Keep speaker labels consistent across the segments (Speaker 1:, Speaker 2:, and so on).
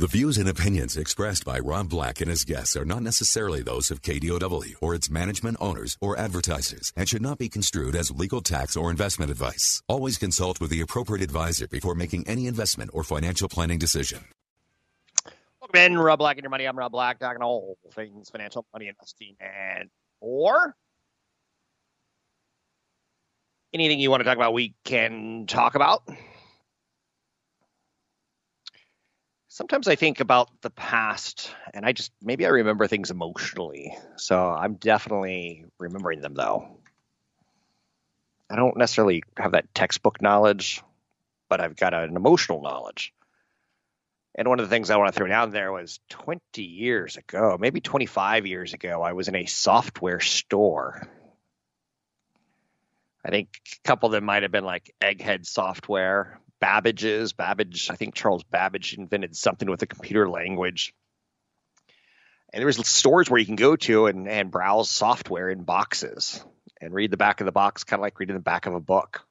Speaker 1: The views and opinions expressed by Rob Black and his guests are not necessarily those of KDOW or its management owners or advertisers and should not be construed as legal tax or investment advice. Always consult with the appropriate advisor before making any investment or financial planning decision.
Speaker 2: Welcome in, Rob Black and your money. I'm Rob Black, talking all things financial, money, investing, and more. Anything you want to talk about, we can talk about. Sometimes I think about the past and I just maybe I remember things emotionally. So I'm definitely remembering them though. I don't necessarily have that textbook knowledge, but I've got an emotional knowledge. And one of the things I want to throw down there was 20 years ago, maybe 25 years ago, I was in a software store. I think a couple of them might have been like Egghead Software, Babbage's. Babbage, I think Charles Babbage invented something with a computer language. And there was stores where you can go to and, and browse software in boxes and read the back of the box, kind of like reading the back of a book.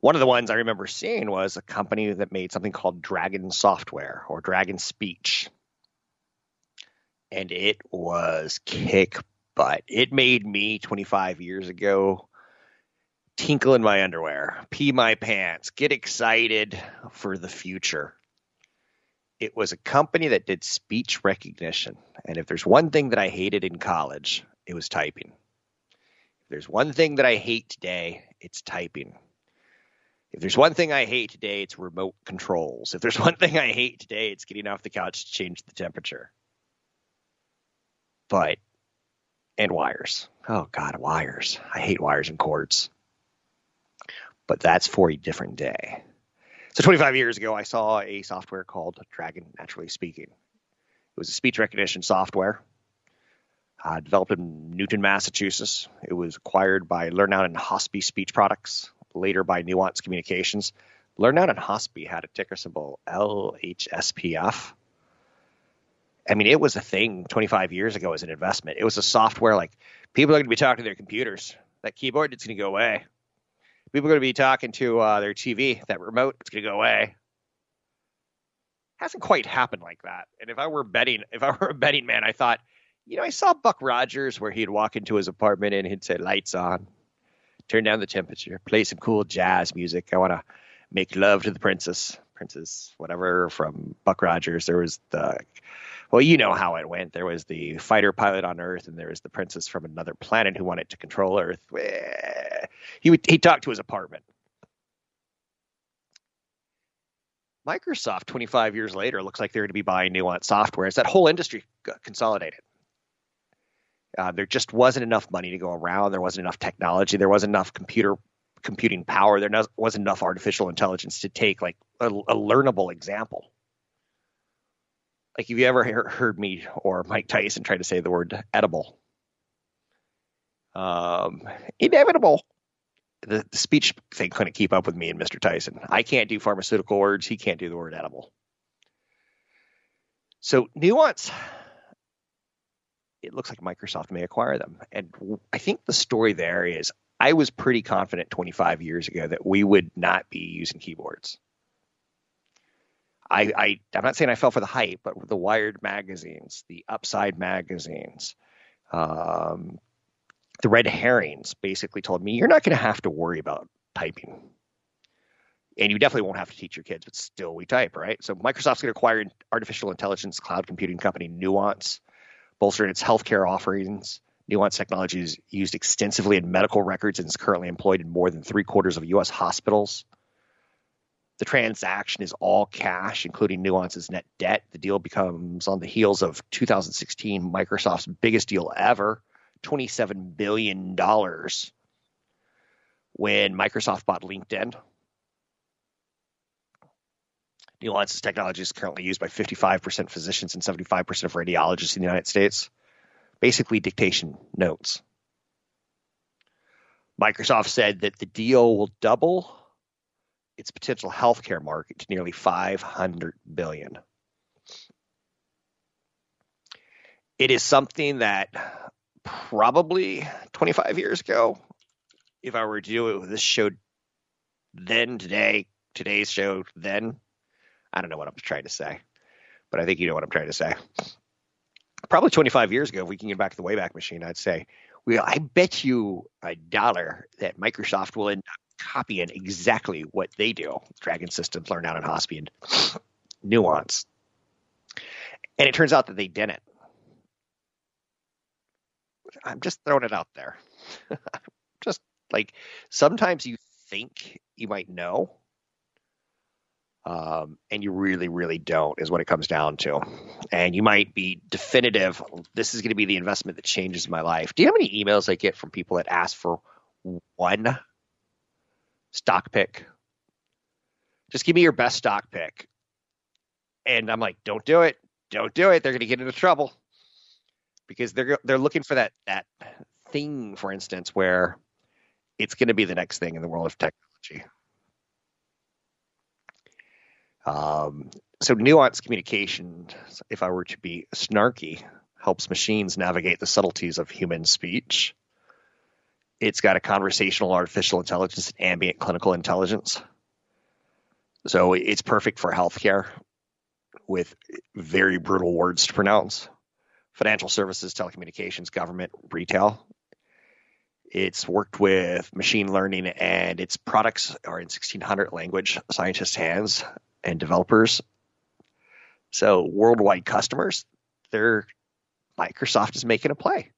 Speaker 2: One of the ones I remember seeing was a company that made something called Dragon Software or Dragon Speech. And it was kick butt. It made me 25 years ago tinkle in my underwear, pee my pants, get excited for the future. It was a company that did speech recognition. And if there's one thing that I hated in college, it was typing. If there's one thing that I hate today, it's typing. If there's one thing I hate today, it's remote controls. If there's one thing I hate today, it's getting off the couch to change the temperature. But, and wires. Oh, God, wires. I hate wires and cords but that's for a different day. So 25 years ago, I saw a software called Dragon Naturally Speaking. It was a speech recognition software uh, developed in Newton, Massachusetts. It was acquired by Lernout and Hauspie Speech Products, later by Nuance Communications. Lernout and Hauspie had a ticker symbol LHSPF. I mean, it was a thing 25 years ago as an investment. It was a software like people are going to be talking to their computers. That keyboard, it's going to go away people are going to be talking to uh, their TV, that remote, it's going to go away. Hasn't quite happened like that. And if I were betting, if I were a betting man, I thought, you know, I saw Buck Rogers where he'd walk into his apartment and he'd say, lights on, turn down the temperature, play some cool jazz music. I want to make love to the princess, princess, whatever from Buck Rogers. There was the well, you know how it went. There was the fighter pilot on Earth, and there was the princess from another planet who wanted to control Earth. He would, he talked to his apartment. Microsoft, 25 years later, looks like they're going to be buying Nuance software as that whole industry consolidated. Uh, there just wasn't enough money to go around. There wasn't enough technology. There wasn't enough computer computing power. There wasn't enough artificial intelligence to take like a, a learnable example like have you ever heard me or Mike Tyson try to say the word edible? Um, inevitable. The, the, speech thing couldn't keep up with me and Mr. Tyson. I can't do pharmaceutical words. He can't do the word edible. So nuance. It looks like Microsoft may acquire them, and I think the story there is I was pretty confident 25 years ago that we would not be using keyboards. I, I I'm not saying I fell for the hype, but the Wired magazines, the Upside magazines, um, the Red Herrings basically told me you're not going to have to worry about typing. And you definitely won't have to teach your kids, but still we type, right? So Microsoft's going to acquire artificial intelligence cloud computing company Nuance, bolstering its healthcare offerings. Nuance technology is used extensively in medical records and is currently employed in more than three quarters of U.S. hospitals. The transaction is all cash, including Nuance's net debt. The deal becomes on the heels of 2016 Microsoft's biggest deal ever, $27 billion, when Microsoft bought LinkedIn. Nuance's technology is currently used by 55% physicians and 75% of radiologists in the United States. Basically, dictation notes. Microsoft said that the deal will double its potential healthcare market to nearly 500 billion. It is something that probably 25 years ago, if I were to do it with this show then, today, today's show then, I don't know what I'm trying to say, but I think you know what I'm trying to say. Probably 25 years ago, if we can get back to the Wayback Machine, I'd say, well, I bet you a dollar that Microsoft will end up copying exactly what they do. Dragon Systems, Lernout and Hauspie, and Nuance. And it turns out that they didn't. I'm just throwing it out there. just like sometimes you think you might know, um, and you really, really don't, is what it comes down to. And you might be definitive. This is going to be the investment that changes my life. Do you how many emails I get from people that ask for one stock pick? Just give me your best stock pick. And I'm like, don't do it. Don't do it. They're going to get into trouble because they're they're looking for that that thing, for instance, where it's going to be the next thing in the world of technology. Um, so nuanced communication, if I were to be snarky, helps machines navigate the subtleties of human speech. It's got a conversational artificial intelligence and ambient clinical intelligence. So it's perfect for healthcare with very brutal words to pronounce. Financial services, telecommunications, government, retail. It's worked with machine learning and its products are in 1600 language scientists' hands and developers. So worldwide customers, they're Microsoft is making a play.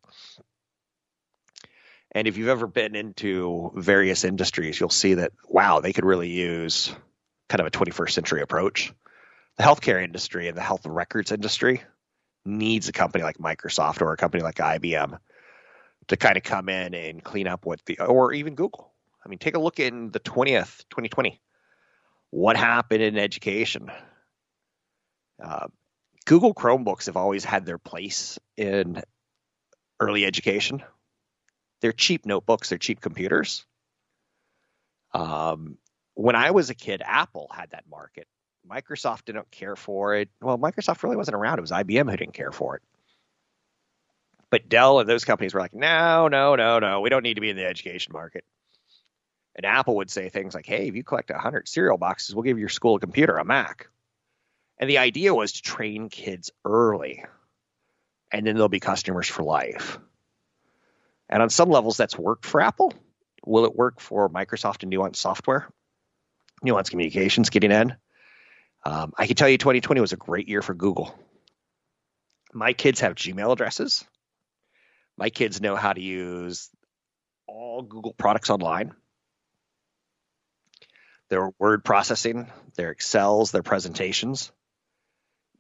Speaker 2: And if you've ever been into various industries, you'll see that wow, they could really use kind of a 21st century approach. The healthcare industry and the health records industry needs a company like Microsoft or a company like IBM to kind of come in and clean up what the or even Google. I mean, take a look in the 20th 2020 what happened in education. Uh, Google Chromebooks have always had their place in early education. They're cheap notebooks, they're cheap computers. Um, when I was a kid, Apple had that market. Microsoft didn't care for it. Well, Microsoft really wasn't around. It was IBM who didn't care for it. But Dell and those companies were like, no, no, no, no, we don't need to be in the education market. And Apple would say things like, hey, if you collect 100 cereal boxes, we'll give your school a computer, a Mac. And the idea was to train kids early, and then they'll be customers for life. And on some levels, that's worked for Apple. Will it work for Microsoft and Nuance Software? Nuance Communications getting in. Um, I can tell you 2020 was a great year for Google. My kids have Gmail addresses. My kids know how to use all Google products online their word processing, their Excels, their presentations.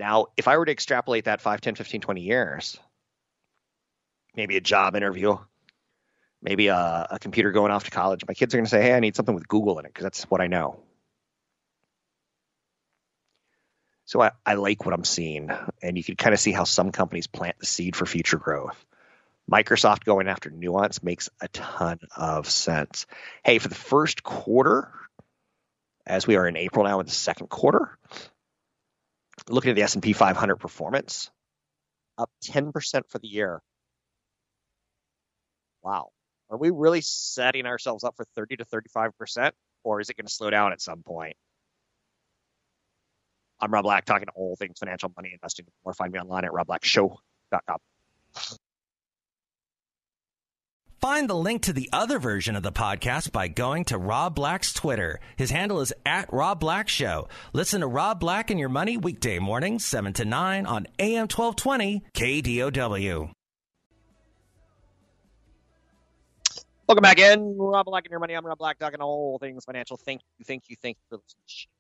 Speaker 2: Now, if I were to extrapolate that 5, 10, 15, 20 years, maybe a job interview, maybe a, a computer going off to college, my kids are going to say, hey, I need something with Google in it because that's what I know. So I, I like what I'm seeing. And you can kind of see how some companies plant the seed for future growth. Microsoft going after Nuance makes a ton of sense. Hey, for the first quarter, as we are in April now in the second quarter. Looking at the S&P 500 performance, up 10% for the year. Wow. Are we really setting ourselves up for 30 to 35%, or is it going to slow down at some point? I'm Rob Black, talking all things financial, money, investing. Or find me online at robblackshow.com.
Speaker 3: Find the link to the other version of the podcast by going to Rob Black's Twitter. His handle is at Rob Black Show. Listen to Rob Black and Your Money weekday mornings, 7 to 9 on AM 1220 KDOW.
Speaker 2: Welcome back in. Rob Black and Your Money. I'm Rob Black, talking all things financial. Thank you, thank you, thank you for listening.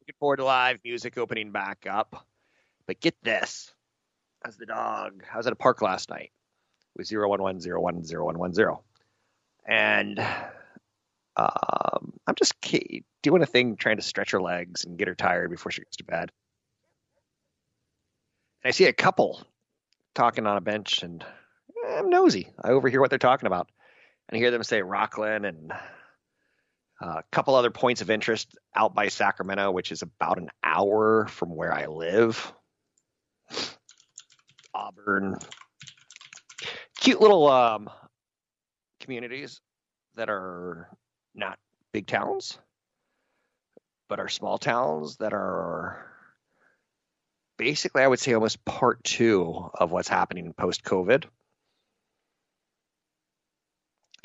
Speaker 2: Looking forward to live music opening back up. But get this. How's the dog? I was at a park last night with 011010110. And Um, I'm just doing a thing, trying to stretch her legs and get her tired before she goes to bed. And I see a couple talking on a bench, and I'm nosy. I overhear what they're talking about, and I hear them say Rocklin and a couple other points of interest out by Sacramento, which is about an hour from where I live. Auburn, cute little um, communities that are not big towns, but are small towns that are basically, I would say, almost part two of what's happening post COVID.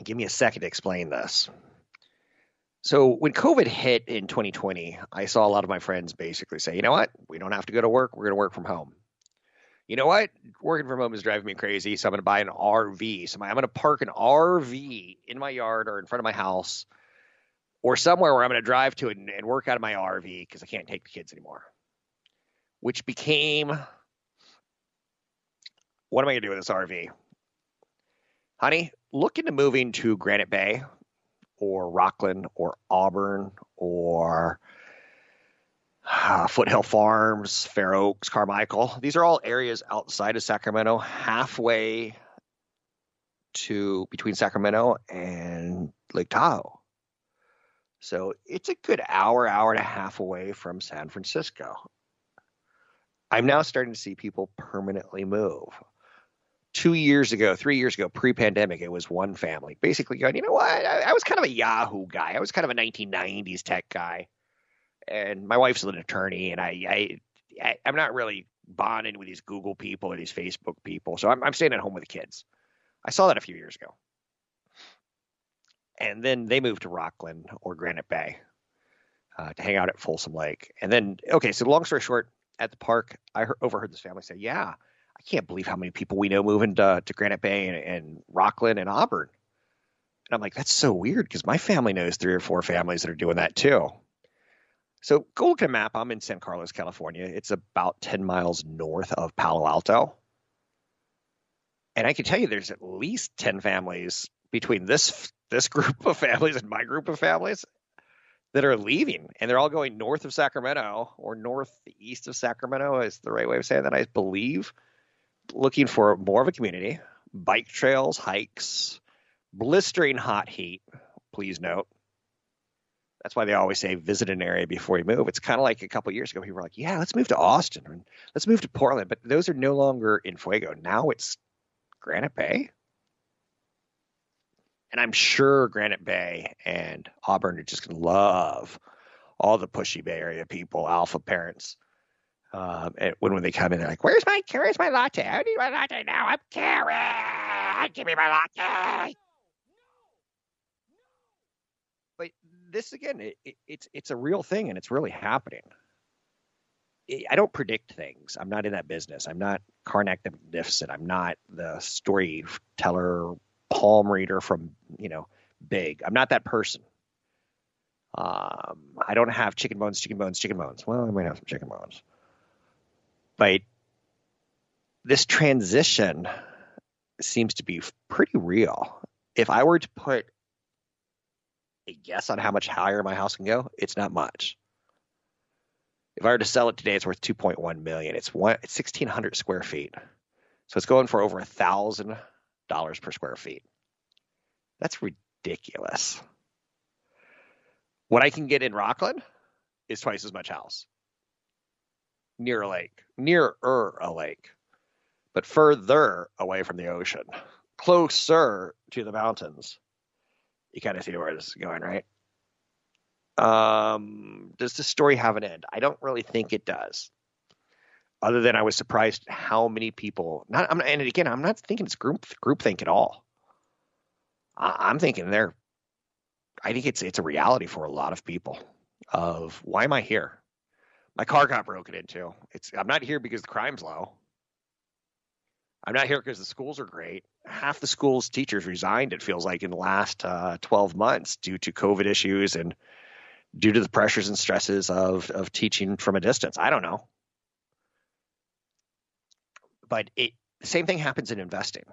Speaker 2: Give me a second to explain this. So when COVID hit in 2020, I saw a lot of my friends basically say, you know what? We don't have to go to work. We're going to work from home. You know what? Working from home is driving me crazy. So I'm going to buy an RV. So I'm going to park an RV in my yard or in front of my house or somewhere where I'm going to drive to and, and work out of my RV because I can't take the kids anymore. Which became what am I going to do with this RV? Honey, look into moving to Granite Bay or Rocklin or Auburn or uh, Foothill Farms, Fair Oaks, Carmichael. These are all areas outside of Sacramento, halfway to between Sacramento and Lake Tahoe. So it's a good hour, hour and a half away from San Francisco. I'm now starting to see people permanently move two years ago, three years ago, pre-pandemic, it was one family basically going, you know what? I, I, was kind of a Yahoo guy. I was kind of a 1990s tech guy, and my wife's an attorney, and I, I, I am not really bonding with these Google people or these Facebook people, so I'm, I'm staying at home with the kids. I saw that a few years ago, and then they moved to Rocklin or Granite Bay uh, to hang out at Folsom Lake, and then okay, so long story short, at the park, I heard, overheard this family say, yeah I can't believe how many people we know moving to, to Granite Bay and, and Rocklin and Auburn. And I'm like, that's so weird because my family knows three or four families that are doing that too. So go look at a map. I'm in San Carlos, California. It's about 10 miles north of Palo Alto. And I can tell you there's at least 10 families between this this group of families and my group of families that are leaving and they're all going north of Sacramento or northeast of Sacramento is the right way of saying that I believe looking for more of a community, bike trails, hikes, blistering hot heat, please note. That's why they always say visit an area before you move. It's kind of like a couple years ago, people were like, yeah, let's move to Austin and let's move to Portland. But those are no longer in Fuego. Now it's Granite Bay. And I'm sure Granite Bay and Auburn are just going to love all the pushy Bay Area people, alpha parents um, when when they come in, they're like, "Where's my where's my latte? I need my latte now. I'm Karen. Give me my latte." But this again, it, it, it's it's a real thing, and it's really happening. I don't predict things. I'm not in that business. I'm not Carnac the Magnificent. I'm not the storyteller, palm reader from you know Big. I'm not that person. Um, I don't have chicken bones, chicken bones, chicken bones. Well, I might have some chicken bones but this transition seems to be pretty real. If I were to put a guess on how much higher my house can go, it's not much. If I were to sell it today, it's worth 2.1 million. It's one, it's 1,600 square feet, so it's going for over a thousand dollars per square feet. That's ridiculous. What I can get in Rocklin is twice as much house near a lake, nearer a lake, but further away from the ocean, closer to the mountains. You kind of see where this is going, right? Um, does the story have an end? I don't really think it does. Other than I was surprised how many people. Not, I'm, and again, I'm not thinking it's group groupthink at all. I, I'm thinking they're. I think it's it's a reality for a lot of people. Of why am I here? My car got broken into. It's I'm not here because the crime's low. I'm not here because the schools are great. Half the schools teachers resigned. It feels like in the last uh, 12 months due to COVID issues and due to the pressures and stresses of of teaching from a distance. I don't know, but it same thing happens in investing.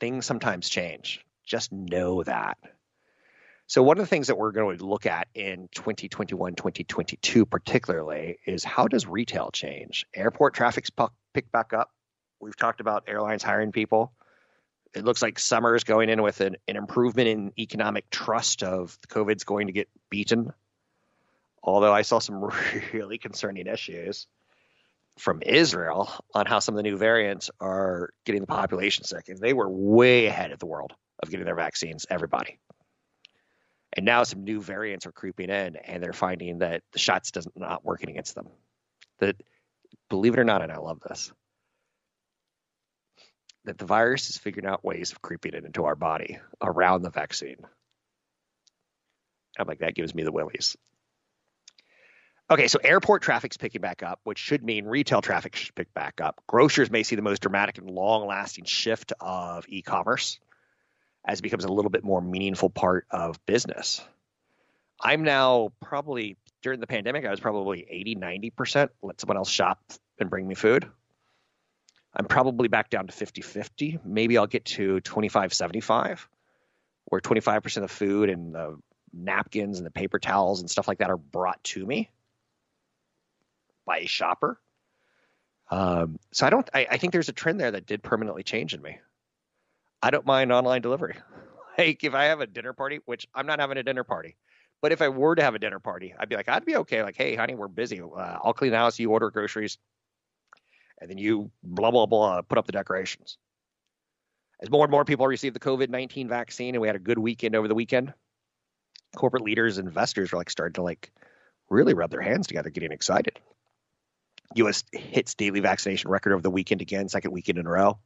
Speaker 2: Things sometimes change. Just know that. So one of the things that we're going to look at in 2021, 2022 particularly is how does retail change? Airport traffic's picked back up. We've talked about airlines hiring people. It looks like summer is going in with an, an improvement in economic trust of COVID's going to get beaten. Although I saw some really concerning issues from Israel on how some of the new variants are getting the population sick. And they were way ahead of the world of getting their vaccines, everybody. And now some new variants are creeping in, and they're finding that the shots does not working against them. That, believe it or not, and I love this, that the virus is figuring out ways of creeping it into our body around the vaccine. I'm like, that gives me the willies. Okay, so airport traffic's picking back up, which should mean retail traffic should pick back up. Grocers may see the most dramatic and long lasting shift of e commerce as it becomes a little bit more meaningful part of business. I'm now probably during the pandemic, I was probably 80, 90% let someone else shop and bring me food. I'm probably back down to 50 50. Maybe I'll get to 25 75, where 25% of the food and the napkins and the paper towels and stuff like that are brought to me by a shopper. Um, so I don't, I, I think there's a trend there that did permanently change in me. I don't mind online delivery. Like if I have a dinner party, which I'm not having a dinner party, but if I were to have a dinner party, I'd be like, I'd be okay. Like, hey, honey, we're busy. Uh, I'll clean the house. You order groceries, and then you blah blah blah put up the decorations. As more and more people receive the COVID 19 vaccine, and we had a good weekend over the weekend, corporate leaders, investors are like starting to like really rub their hands together, getting excited. U.S. hits daily vaccination record over the weekend again, second weekend in a row.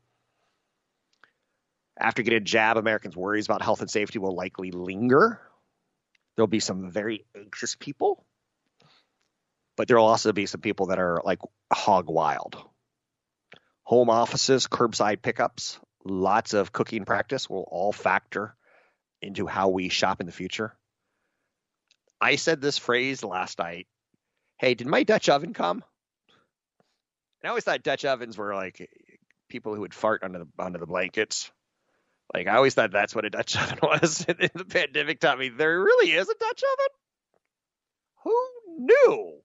Speaker 2: After getting a jab, Americans' worries about health and safety will likely linger. There'll be some very anxious people, but there'll also be some people that are like hog wild. Home offices, curbside pickups, lots of cooking practice will all factor into how we shop in the future. I said this phrase last night. Hey, did my Dutch oven come? And I always thought Dutch ovens were like people who would fart under the under the blankets. Like I always thought that's what a Dutch oven was. The pandemic taught me there really is a Dutch oven. Who knew?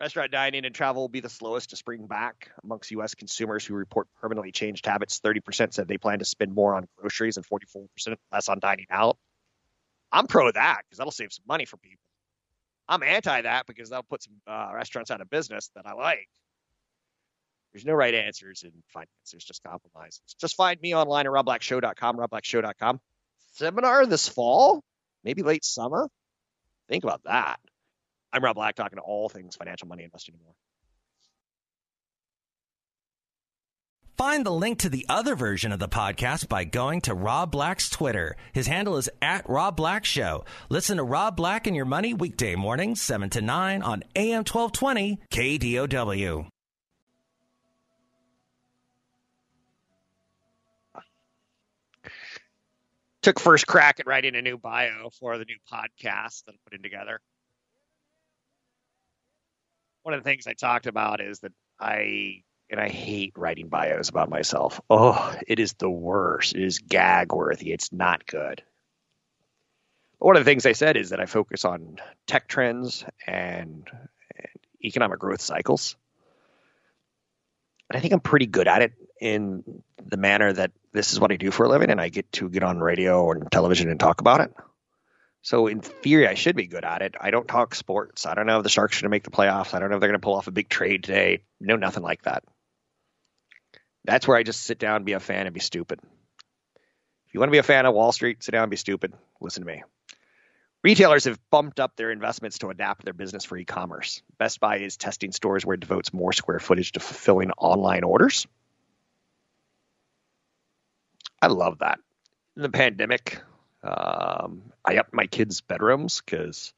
Speaker 2: Restaurant dining and travel will be the slowest to spring back amongst U.S. consumers who report permanently changed habits. 30% said they plan to spend more on groceries and 44% less on dining out. I'm pro that because that'll save some money for people. I'm anti that because that'll put some uh, restaurants out of business that I like. There's no right answers in finance. There's just compromises. Just find me online at robblackshow.com, robblackshow.com. Seminar this fall, maybe late summer. Think about that. I'm Rob Black, talking to all things financial, money, investing, and more.
Speaker 3: Find the link to the other version of the podcast by going to Rob Black's Twitter. His handle is at Rob Black Show. Listen to Rob Black and Your Money weekday mornings, 7 to 9 on AM 1220 KDOW.
Speaker 2: Took first crack at writing a new bio for the new podcast that I'm putting together. One of the things I talked about is that I and I hate writing bios about myself. Oh, it is the worst. It is gag worthy. It's not good. But one of the things I said is that I focus on tech trends and, and economic growth cycles. And I think I'm pretty good at it in the manner that this is what I do for a living and I get to get on radio and television and talk about it. So in theory, I should be good at it. I don't talk sports. I don't know if the Sharks are going to make the playoffs. I don't know if they're going to pull off a big trade today. No, nothing like that. That's where I just sit down, be a fan, and be stupid. If you want to be a fan of Wall Street, sit down and be stupid. Listen to me. Retailers have bumped up their investments to adapt their business for e-commerce. Best Buy is testing stores where it devotes more square footage to fulfilling online orders. I love that. In the pandemic, um, I upped my kids' bedrooms because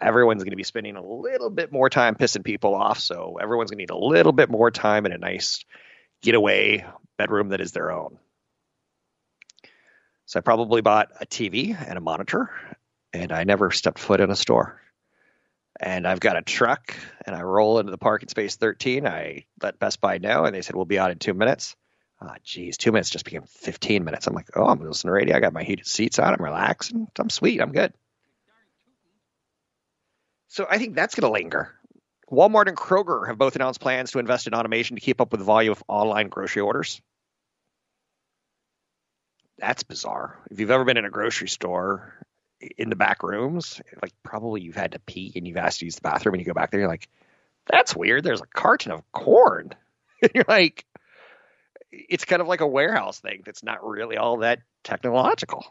Speaker 2: everyone's going to be spending a little bit more time pissing people off. So everyone's going to need a little bit more time in a nice getaway bedroom that is their own. So I probably bought a TV and a monitor, and I never stepped foot in a store. And I've got a truck, and I roll into the parking space 13. I let Best Buy know, and they said we'll be out in two minutes. Ah, geez, two minutes just became 15 minutes. I'm like, oh, I'm listening to radio. I got my heated seats on. I'm relaxing. I'm sweet. I'm good. So I think that's going to linger. Walmart and Kroger have both announced plans to invest in automation to keep up with the volume of online grocery orders. That's bizarre. If you've ever been in a grocery store in the back rooms, like probably you've had to pee and you've asked to use the bathroom and you go back there, you're like, that's weird. There's a carton of corn. you're like, it's kind of like a warehouse thing that's not really all that technological.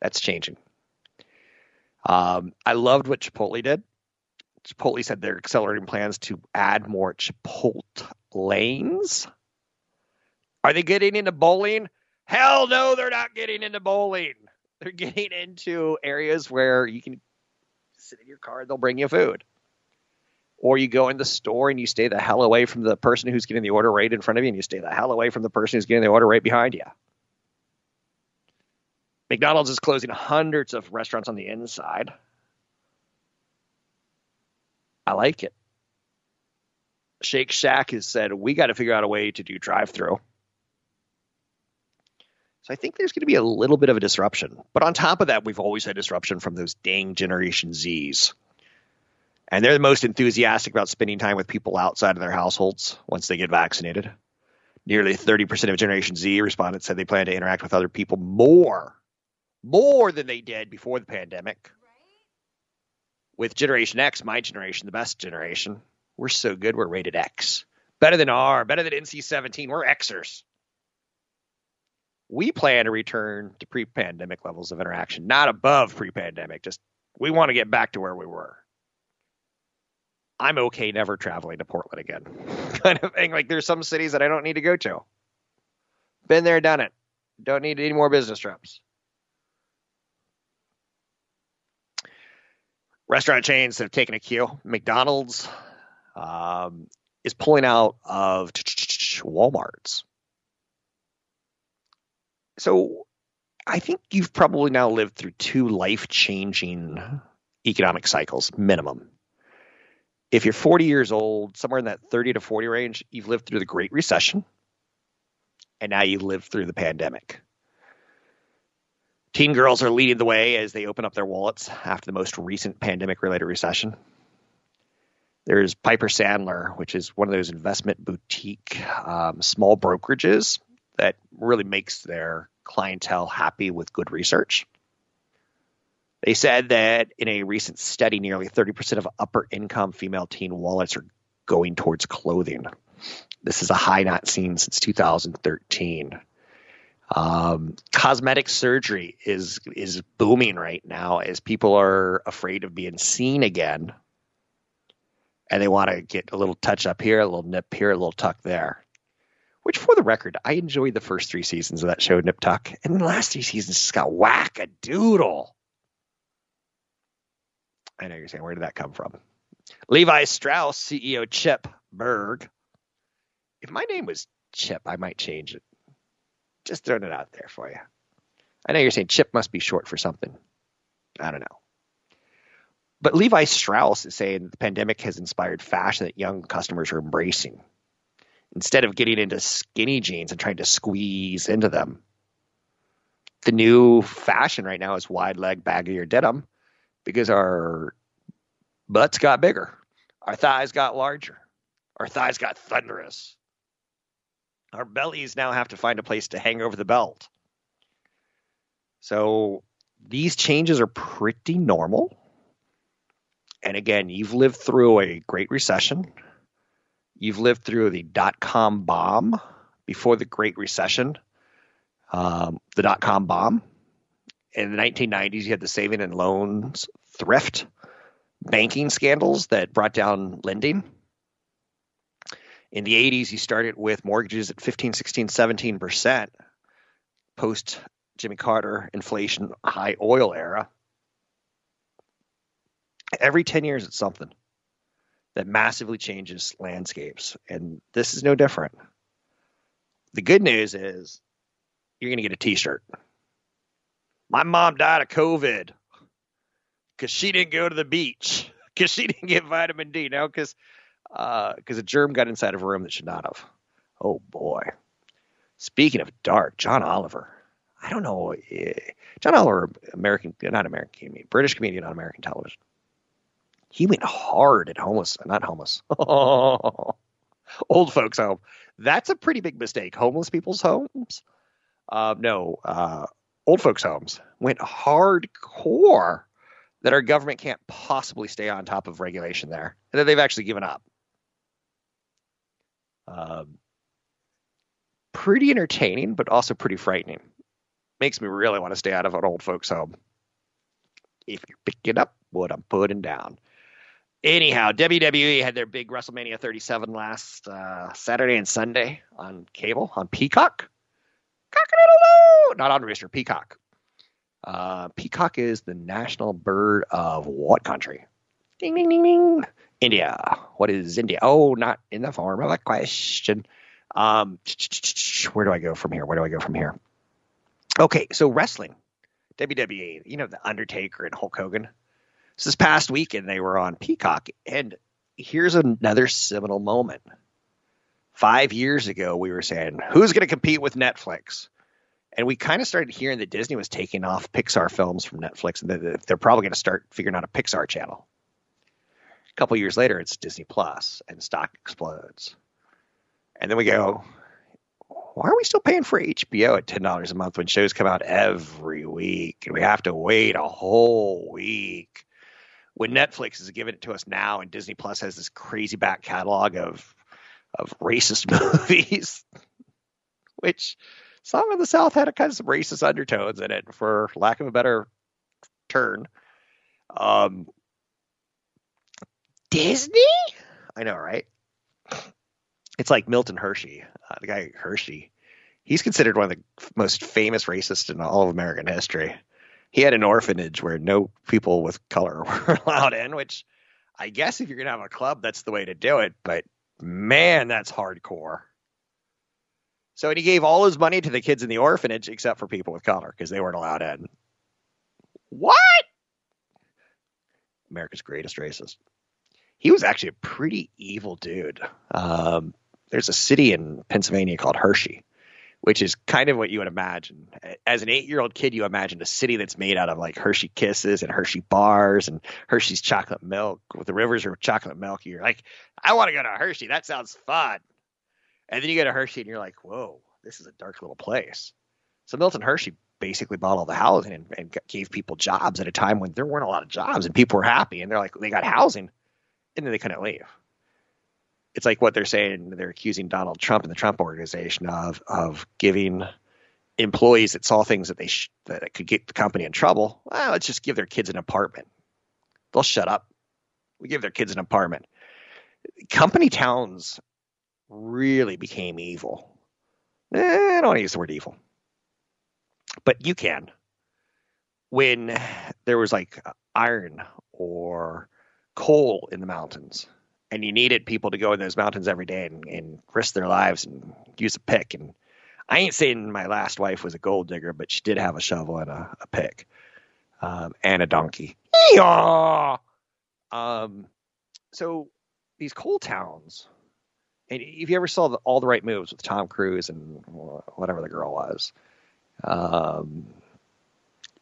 Speaker 2: That's changing. Um, I loved what Chipotle did. Chipotle said they're accelerating plans to add more Chipotle lanes. Are they getting into bowling? Hell no, they're not getting into bowling. They're getting into areas where you can sit in your car and they'll bring you food. Or you go in the store and you stay the hell away from the person who's getting the order right in front of you, and you stay the hell away from the person who's getting the order right behind you. McDonald's is closing hundreds of restaurants on the inside. I like it. Shake Shack has said we got to figure out a way to do drive-through. So I think there's going to be a little bit of a disruption. But on top of that, we've always had disruption from those dang Generation Zs. And they're the most enthusiastic about spending time with people outside of their households once they get vaccinated. Nearly 30% of Generation Z respondents said they plan to interact with other people more, more than they did before the pandemic. With Generation X, my generation, the best generation, we're so good, we're rated X. Better than R, better than NC 17. We're Xers. We plan to return to pre pandemic levels of interaction, not above pre pandemic. Just we want to get back to where we were. I'm okay never traveling to Portland again. kind of thing. Like there's some cities that I don't need to go to. Been there, done it. Don't need any more business trips. Restaurant chains that have taken a cue. McDonald's um, is pulling out of Walmart's. So I think you've probably now lived through two life changing economic cycles, minimum if you're 40 years old, somewhere in that 30 to 40 range, you've lived through the Great Recession, and now you live through the pandemic. Teen girls are leading the way as they open up their wallets after the most recent pandemic related recession. There's Piper Sandler, which is one of those investment boutique um, small brokerages that really makes their clientele happy with good research. They said that in a recent study, nearly 30% of upper income female teen wallets are going towards clothing. This is a high not seen since 2013. Um, cosmetic surgery is is booming right now as people are afraid of being seen again, and they want to get a little touch up here, a little nip here, a little tuck there. Which, for the record, I enjoyed the first three seasons of that show, Nip Tuck, and the last three seasons just got whack a doodle. I know you're saying, where did that come from? Levi Strauss, CEO Chip Bergh. If my name was Chip, I might change it. Just throwing it out there for you. I know you're saying Chip must be short for something. I don't know. But Levi Strauss is saying the pandemic has inspired fashion that young customers are embracing. Instead of getting into skinny jeans and trying to squeeze into them, the new fashion right now is wide leg baggier denim because our butts got bigger, our thighs got larger, our thighs got thunderous. Our bellies now have to find a place to hang over the belt. So these changes are pretty normal. And again, you've lived through a great recession. You've lived through the dot com bomb before the Great Recession, um, the dot com bomb in the 1990s, you had the saving and loans thrift banking scandals that brought down lending. In the 80s, you started with mortgages at 15, 16, 17% post Jimmy Carter inflation high oil era. Every 10 years, it's something that massively changes landscapes. And this is no different. The good news is you're going to get a t shirt. My mom died of COVID because she didn't go to the beach because she didn't get vitamin D. Now because because uh, a germ got inside of a room that should not have. Oh boy. Speaking of dark, John Oliver. I don't know. eh, John Oliver, American, not American comedian, British comedian on American television. He went hard at homeless, not homeless, old folks' home. That's a pretty big mistake. Homeless people's homes. Uh, no, uh, old folks' homes went hardcore that our government can't possibly stay on top of regulation there, and that they've actually given up. Um, pretty entertaining, but also pretty frightening. Makes me really want to stay out of an old folks' home. If you're picking up what I'm putting down. Anyhow, WWE had their big WrestleMania 37 last uh, Saturday and Sunday on cable on Peacock. Not on Rooster, Peacock. Uh, peacock is the national bird of what country? Ding, ding, ding, ding. India. What is India? Oh, not in the form of a question. Um, where do I go from here? Where do I go from here? Okay, so wrestling, WWE. You know the Undertaker and Hulk Hogan. This past weekend they were on Peacock, and here's another seminal moment. Five years ago, we were saying who's going to compete with Netflix, and we kind of started hearing that Disney was taking off Pixar films from Netflix, and that they're probably going to start figuring out a Pixar channel. A couple years later, it's Disney Plus, and stock explodes. And then we go, why are we still paying for HBO at ten dollars a month when shows come out every week and we have to wait a whole week? When Netflix is giving it to us now, and Disney Plus has this crazy back catalog of of racist movies, which some of the South had a kind of some racist undertones in it, for lack of a better turn. Um, Disney, I know, right? It's like Milton Hershey, uh, the guy Hershey. He's considered one of the most famous racists in all of American history. He had an orphanage where no people with color were allowed in, which I guess if you're going to have a club, that's the way to do it. But man, that's hardcore. So he gave all his money to the kids in the orphanage except for people with color because they weren't allowed in. What? America's greatest racist. He was actually a pretty evil dude. Um, there's a city in Pennsylvania called Hershey, which is kind of what you would imagine. As an eight year old kid, you imagine a city that's made out of like Hershey kisses and Hershey bars and Hershey's chocolate milk with the rivers are chocolate milk. You're like, I want to go to Hershey. That sounds fun. And then you go to Hershey and you're like, whoa, this is a dark little place. So Milton Hershey basically bought all the housing and, and gave people jobs at a time when there weren't a lot of jobs and people were happy and they're like, they got housing and then they couldn't leave. It's like what they're saying. They're accusing Donald Trump and the Trump organization of of giving employees that saw things that they sh- that could get the company in trouble. Well, let's just give their kids an apartment. They'll shut up. We give their kids an apartment. Company towns really became evil. Eh, I don't want to use the word evil, but you can. When there was like iron or coal in the mountains and you needed people to go in those mountains every day and, and risk their lives and use a pick and i ain't saying my last wife was a gold digger but she did have a shovel and a, a pick um, and a donkey Yee-haw! um, so these coal towns and if you ever saw the, all the right moves with tom cruise and whatever the girl was um,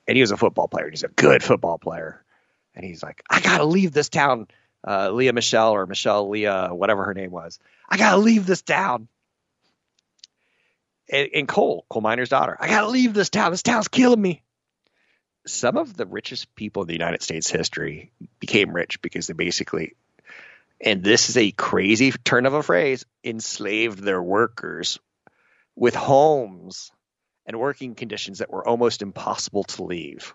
Speaker 2: and he was a football player he's a good football player and he's like, I gotta leave this town. Uh, Leah Michelle or Michelle Leah, whatever her name was. I gotta leave this town. And, and Cole, coal miner's daughter, I gotta leave this town. This town's killing me. Some of the richest people in the United States history became rich because they basically, and this is a crazy turn of a phrase, enslaved their workers with homes and working conditions that were almost impossible to leave.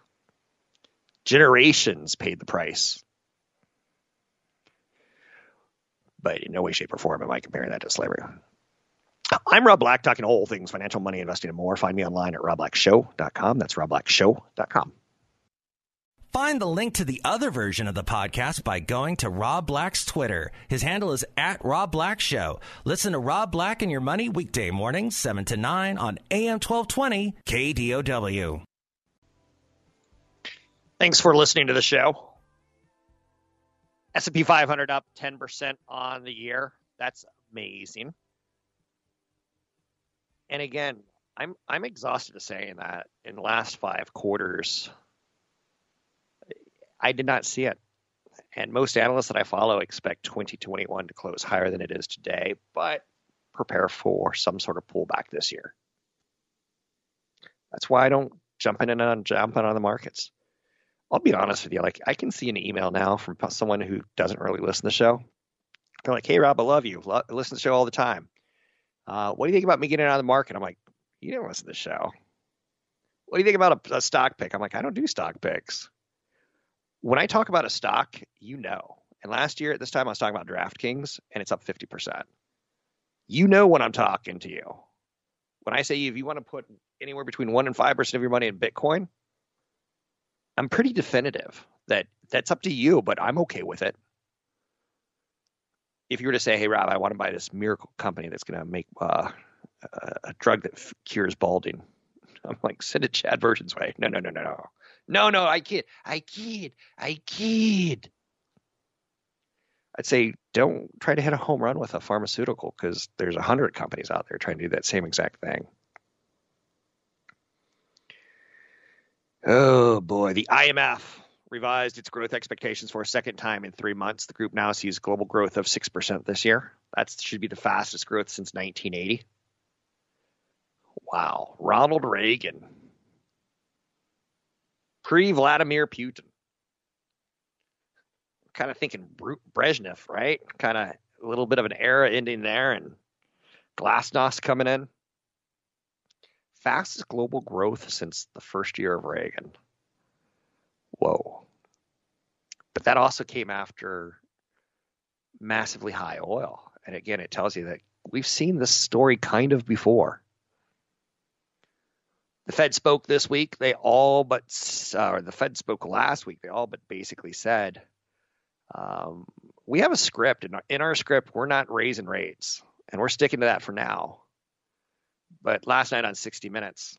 Speaker 2: Generations paid the price. But in no way, shape, or form am I comparing that to slavery. I'm Rob Black, talking all things financial, money, investing, and more. Find me online at robblackshow.com. That's robblackshow.com.
Speaker 3: Find the link to the other version of the podcast by going to Rob Black's Twitter. His handle is at Rob Black Show. Listen to Rob Black and Your Money weekday mornings, 7 to 9 on AM 1220 KDOW.
Speaker 2: Thanks for listening to the show. S&P 500 up 10% on the year. That's amazing. And again, I'm I'm exhausted to saying that in the last five quarters, I did not see it. And most analysts that I follow expect 2021 to close higher than it is today, but prepare for some sort of pullback this year. That's why I don't jump in and on jumping on the markets. I'll be honest with you. Like I can see an email now from someone who doesn't really listen to the show. They're like, "Hey Rob, I love you. Lo- listen to the show all the time. Uh, what do you think about me getting out of the market?" I'm like, "You don't listen to the show. What do you think about a, a stock pick?" I'm like, "I don't do stock picks." When I talk about a stock, you know. And last year at this time, I was talking about DraftKings, and it's up 50%. You know when I'm talking to you. When I say if you want to put anywhere between one and five percent of your money in Bitcoin, I'm pretty definitive that that's up to you, but I'm okay with it. If you were to say, "Hey, Rob, I want to buy this miracle company that's going to make uh, a drug that f- cures balding," I'm like, send it Chad Version's way. No, no, no, no, no, no, no. I kid, I kid, I kid. I'd say don't try to hit a home run with a pharmaceutical because there's a hundred companies out there trying to do that same exact thing. Oh boy, the IMF revised its growth expectations for a second time in three months. The group now sees global growth of 6% this year. That should be the fastest growth since 1980. Wow. Ronald Reagan. Pre Vladimir Putin. Kind of thinking Brezhnev, right? Kind of a little bit of an era ending there and Glasnost coming in fastest global growth since the first year of Reagan. Whoa. But that also came after massively high oil. And again, it tells you that we've seen this story kind of before. The Fed spoke this week. They all but, uh, or the Fed spoke last week. They all but basically said, um, we have a script. and in our script, we're not raising rates, and we're sticking to that for now. But last night on 60 Minutes,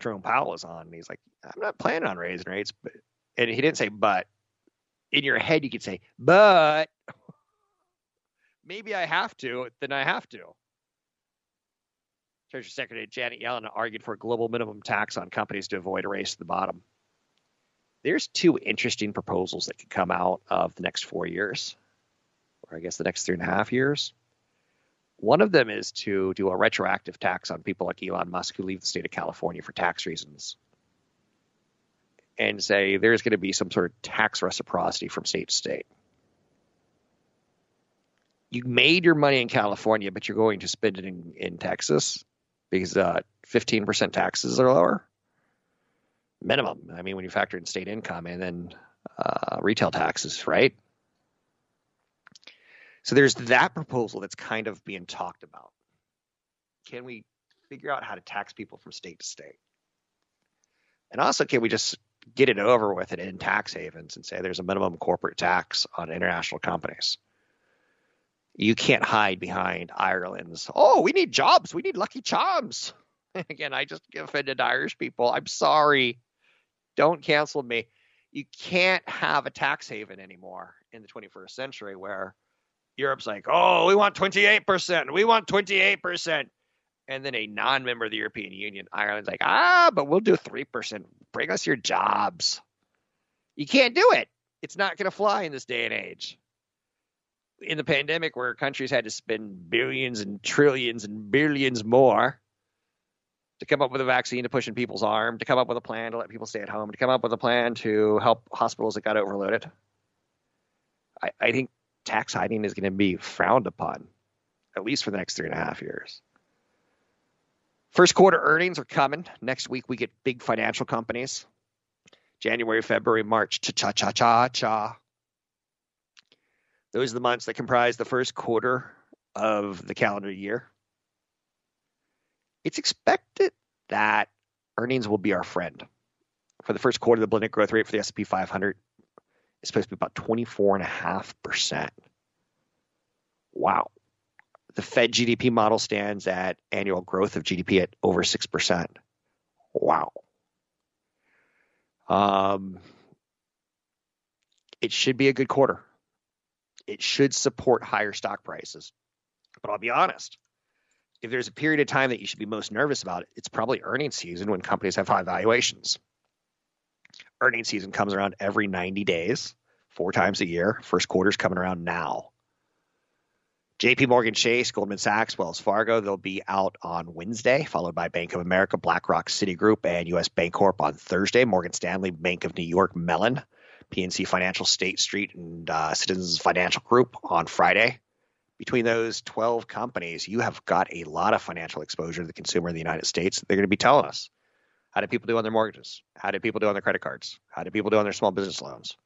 Speaker 2: Jerome Powell was on, and he's like, "I'm not planning on raising rates," but and he didn't say "but." In your head, you could say "but." Maybe I have to. Then I have to. Treasury Secretary Janet Yellen argued for a global minimum tax on companies to avoid a race to the bottom. There's two interesting proposals that could come out of the next four years, or I guess the next three and a half years. One of them is to do a retroactive tax on people like Elon Musk who leave the state of California for tax reasons and say there's going to be some sort of tax reciprocity from state to state. You made your money in California, but you're going to spend it in, in Texas because uh, 15% taxes are lower. Minimum. I mean, when you factor in state income and then uh, retail taxes, right? So there's that proposal that's kind of being talked about. Can we figure out how to tax people from state to state? And also, can we just get it over with it in tax havens and say there's a minimum corporate tax on international companies? You can't hide behind Ireland's, oh, we need jobs. We need lucky charms. Again, I just offended Irish people. I'm sorry. Don't cancel me. You can't have a tax haven anymore in the 21st century where Europe's like, oh, we want 28%. We want 28%. And then a non member of the European Union, Ireland's like, ah, but we'll do 3%. Bring us your jobs. You can't do it. It's not going to fly in this day and age. In the pandemic, where countries had to spend billions and trillions and billions more to come up with a vaccine to push in people's arm, to come up with a plan to let people stay at home, to come up with a plan to help hospitals that got overloaded. I, I think tax hiding is going to be frowned upon, at least for the next three and a half years. First quarter earnings are coming. Next week, we get big financial companies. January, February, March, cha cha cha cha. Those are the months that comprise the first quarter of the calendar year. It's expected that earnings will be our friend. For the first quarter, the blended growth rate for the S&P 500 is supposed to be about 24.5%. Wow. The Fed GDP model stands at annual growth of GDP at over 6%. Wow. Um, it should be a good quarter. It should support higher stock prices. But I'll be honest, if there's a period of time that you should be most nervous about, it's probably earnings season when companies have high valuations. Earnings season comes around every 90 days, four times a year. First quarter's coming around now. JP Morgan Chase, Goldman Sachs, Wells Fargo, they'll be out on Wednesday, followed by Bank of America, BlackRock, Citigroup, and US Bancorp on Thursday. Morgan Stanley, Bank of New York, Mellon, PNC Financial, State Street, and uh, Citizens Financial Group on Friday. Between those 12 companies, you have got a lot of financial exposure to the consumer in the United States. They're going to be telling us how did people do on their mortgages? How did people do on their credit cards? How did people do on their small business loans?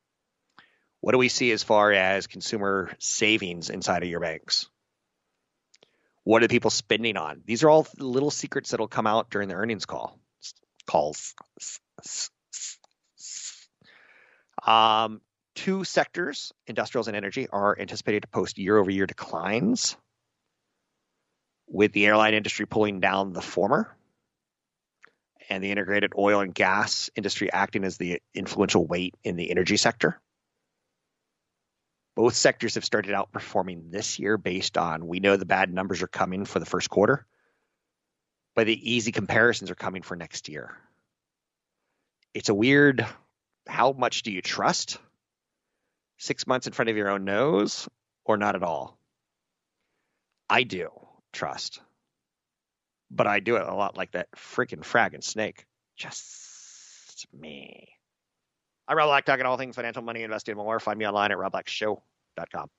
Speaker 2: What do we see as far as consumer savings inside of your banks? What are people spending on? These are all little secrets that'll come out during the earnings call calls. Um, two sectors, industrials and energy, are anticipated to post year-over-year declines, with the airline industry pulling down the former, and the integrated oil and gas industry acting as the influential weight in the energy sector. Both sectors have started outperforming this year based on we know the bad numbers are coming for the first quarter, but the easy comparisons are coming for next year. It's a weird how much do you trust? Six months in front of your own nose or not at all? I do trust, but I do it a lot like that freaking fragging snake. Just me. I'm Rob Black, talking all things financial, money, investing, more. Find me online at robblackshow.com.